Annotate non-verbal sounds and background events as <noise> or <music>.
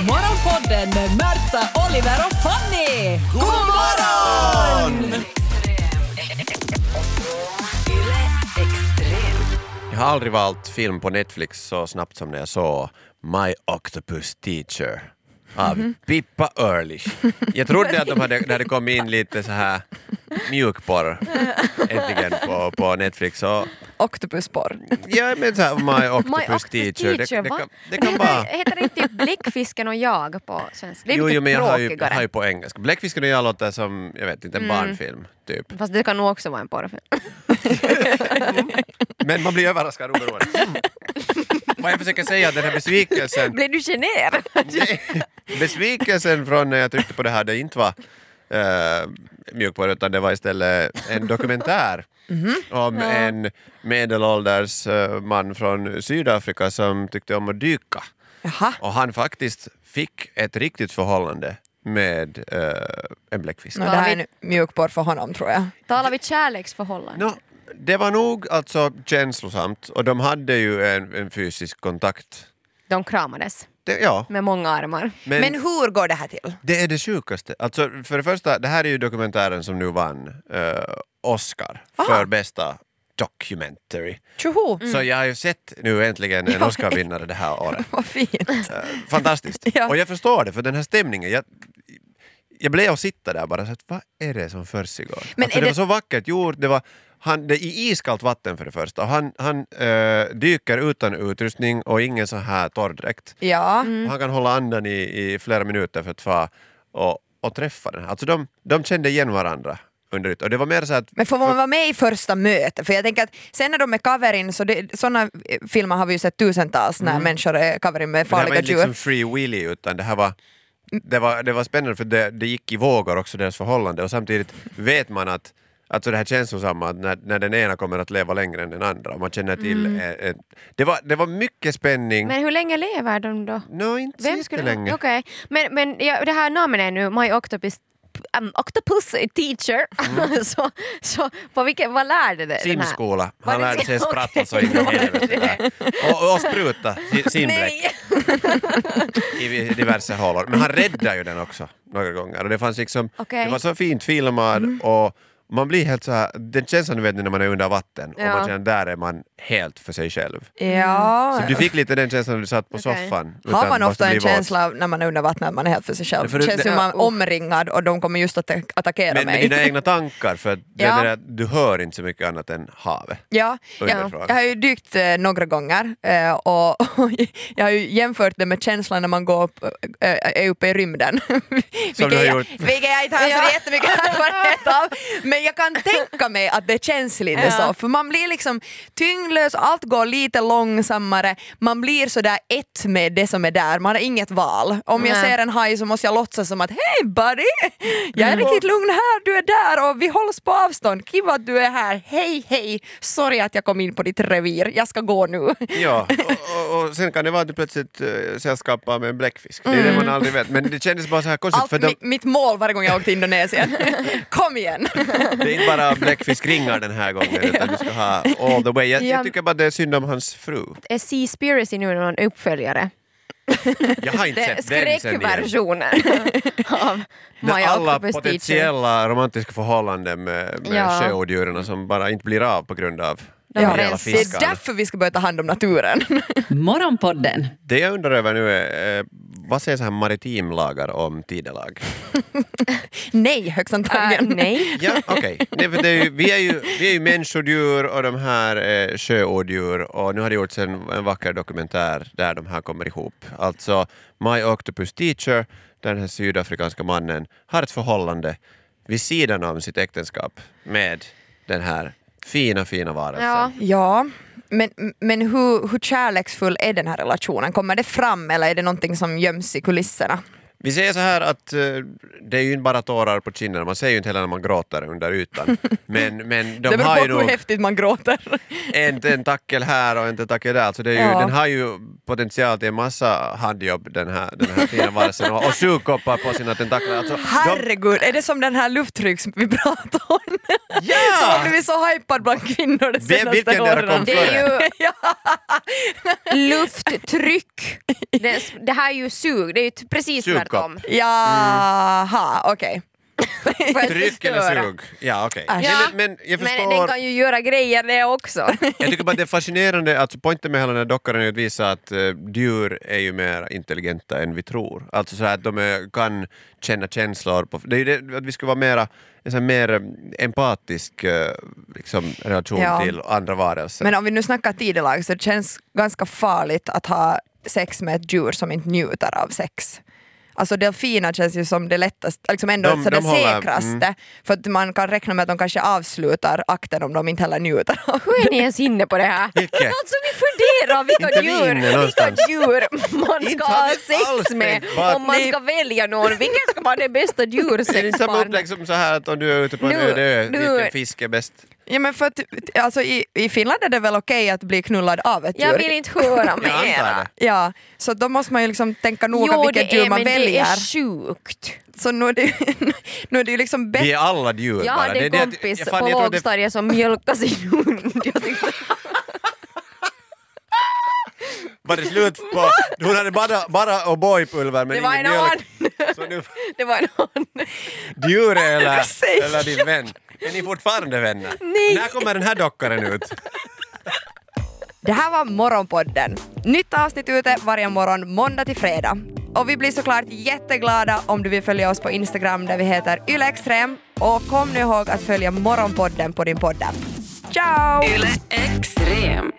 Morgonpodden med Märta, Oliver och Fanny! God morgon! Jag har aldrig valt film på Netflix så snabbt som när jag såg My Octopus Teacher av Pippa Ehrlich. Jag trodde att de hade, det hade kommit in lite så här mjukporr äntligen på, på Netflix. Och, Octopusporr. ja, men så här, My Octopus, My Octopus Teacher, Teacher, det, det, kan, det kan heter, vara... heter det inte Bläckfisken och jag på svenska? Det är Jo, lite jo, men jag har ju, har ju på engelska. Bläckfisken och jag låter som, jag vet inte, en barnfilm typ. Fast det kan nog också vara en porrfilm. <laughs> Men man blir överraskad oberoende. <laughs> Vad jag försöker säga, den här besvikelsen Blev du generad? Besvikelsen från när jag tryckte på det här, det inte var uh, mjukporr utan det var istället en dokumentär om en medelålders eh, man från Sydafrika som tyckte om att dyka. Jaha. Och han faktiskt fick ett riktigt förhållande med eh, en bläckfisk. No, det här är en mjukporr för honom tror jag. Talar vi kärleksförhållande? Nå, det var nog alltså känslosamt och de hade ju en, en fysisk kontakt. De kramades Det, ja, med många armar. men, Men hur går det här till? det är det sjukaste. Alltså, för det första, det här är ju dokumentären som nu vann eh, Oscar för bästa documentary. Tjoho! Så jag har ju sett nu äntligen en. Oscarvinnare det här året. <laughs> Vad fint. Eh, Fantastiskt. Ja. Och jag förstår det, för den här stämningen. Jag, jag blev att sitta där bara så att vad är det som försiggår? Alltså, det, det- var så vackert gjort, det var han, det, i iskallt vatten för det första. Han, han eh, dyker utan utrustning och ingen så här torrdräkt. Ja. Och Han kan hålla andan i, i flera minuter för att få och, och träffa den. Alltså de, de kände igen varandra under det. Och det var mer så att Men får man vara med i första mötet? För jag tänker att sen när de är coverin, så det, sådana filmer har vi ju sett tusentals när människor är coverin med Men det här var farliga inte djur. liksom free willy utan det här var det var, det var spännande för det, det gick i vågor också deras förhållande och samtidigt vet man att Alltså det här känslosamma, att när, när den ena kommer att leva längre än den andra man känner till... Eh, eh, det, var, det var mycket spänning. Men hur länge lever de då? Nå, inte Vem skulle... länge. Okej, men, men ja, det här namnet är nu My Octopus um, Octopus Teacher. <laughs> så, så på vilket, vad lärde här? Simskola. Han lärde sig spratta så in i. Och, och spruta si- simbläck i diverse hålor. Men han räddade ju den också några gånger och det fanns liksom, Okej. det var så fint filmad och man blir helt så här, den känslan du vet när man är under vatten och Ja. man känner där är man helt för sig själv. Ja. Så du fick lite den känslan när du satt på Okej. soffan. Har man ofta en känsla av när man är under vattnet att man är helt för sig själv? För Det känns det- som man är omringad och de kommer just att attackera Men mig. dina egna tankar för <laughs> Ja. är det att du hör inte så mycket annat än havet. Ja, Underifrån. jag har ju dykt eh, några gånger eh, och, och <laughs> jag har ju jämfört det med känslan när man går upp, eh, är uppe i rymden. <laughs> du har vilket, jag, gjort. vilket jag inte har Ja. så jättemycket erfarenhet av. Men jag kan tänka mig att det känns lite Ja. så, för man blir liksom tyngdlös, allt går lite långsammare, man blir sådär ett med det som är där, man har inget val. Om jag Nej. ser en haj så måste jag låtsas som att hej buddy, jag Mm. är riktigt lugn här, du är där och vi hålls på avstånd, kiva att du är här, hej hej, sorry att jag kom in på ditt revir, jag ska gå nu. Ja, och, och, och sen kan det vara att du plötsligt uh, sällskapar med en bläckfisk. Det är det man aldrig vet. Men det kändes bara så här konstigt Mm. Allt för de, mi, mitt mål varje gång jag åkte till Indonesien. <laughs> Kom igen! Det är inte bara bläckfiskringar den här gången <laughs> utan du ska ha all the way. Jag, Ja. jag tycker bara det är synd om hans fru. Är Seaspiracy nu någon uppföljare? Jag har inte Det sett den skräckversionen <laughs> av När alla potentiella romantiska förhållanden med, med Ja. sjöodjuren som bara inte blir av på grund av De. Det är därför vi ska börja ta hand om naturen. <laughs> Morgonpodden Det jag undrar över nu är, eh, vad säger så här maritimlagar om tidelag? Nej, högst Äh, antagligen. nej. Ja, okej. Nej, för det är ju, vi, är ju, vi är ju människodjur och de här är sjöodjur och nu har det gjorts en, en vacker dokumentär där de här kommer ihop. Alltså My Octopus Teacher, den här sydafrikanska mannen har ett förhållande vid sidan om sitt äktenskap med den här fina, fina varelsen. Ja. Ja, men, men hur, hur kärleksfull är den här relationen? Kommer det fram eller är det någonting som göms i kulisserna? Vi säger så här att eh, det är ju inte bara tårar på kinderna, man ser ju inte heller när man gråter under ytan. <laughs> Men, men de det har beror ju på hur nog häftigt man gråter. en tentakel här och en tentakel där. Så det är ju, Ja. Den har ju potential till en massa handjobb den här, den här fina varelsen och, och sugkoppar på sina tentakler. Alltså, de, Herregud, är det som den här lufttrycks vi pratade om? Ja! <laughs> Som har blivit så hypad bland kvinnor de senaste vilken åren. kom Det är ju <laughs> lufttryck. Det, det här är ju sug, det är ju precis Sugkopp. tvärtom. Jaha, okej. Att Tryck eller sug? Ja okej. Nej, Ja, Men, men jag Men den kan ju göra grejer det också. <laughs> jag tycker bara att det är fascinerande, alltså poängen med hela den här dockan är att visa att uh, djur är ju mer intelligenta än vi tror. Alltså så att de är, kan känna känslor. På, det är ju det, att vi ska vara mera, en sån mer eh, empatisk eh, liksom, relation Ja. till andra varelser. Men om vi nu snackar tidelag så det känns ganska farligt att ha sex med ett djur som inte njuter av sex. Alltså delfiner känns ju som det lättaste, liksom ändå De- så det de håller- säkraste. För att man kan räkna med att de kanske avslutar akten om de inte heller njuter av Hur är ni ens inne på det här? Vilket? Alltså vi funderar vilka djur, vilka djur man Inte ska ha sex alls med om man ska välja någon. Vilken ska vara det bästa det är samma upplägg som så här att om du är ute på en öde ö, nu- vilken fisk är bäst? Ja, men för att, alltså, i, I Finland är det väl okej att bli knullad av ett Jag djur? vill inte höra <laughs> Jag mera. det. Ja, så då måste man ju liksom tänka noga Jo vilket det djur är man men det väljer. är sjukt. Så nu är det, <laughs> nu är det ju liksom bättre. Vi är alla djur Jag bara. hade Det är en det kompis jag- fan, på jag det- lågstadiet som mjölkade sin hund. Jag tyckte, Var det slut på... Hon hade bara, bara O'boy-pulver men det var ingen en mjölk. Så nu, <laughs> Det var en annan. djur eller, eller din vän. Är ni fortfarande vänner? Nej. När kommer den här dockaren ut? Det här var Morgonpodden. Nytt avsnitt ute varje morgon måndag till fredag. Och vi blir såklart jätteglada om du vill följa oss på Instagram där vi heter ylextrem. Och kom nu ihåg att följa Morgonpodden på din podd. Ciao! Yle Extrem.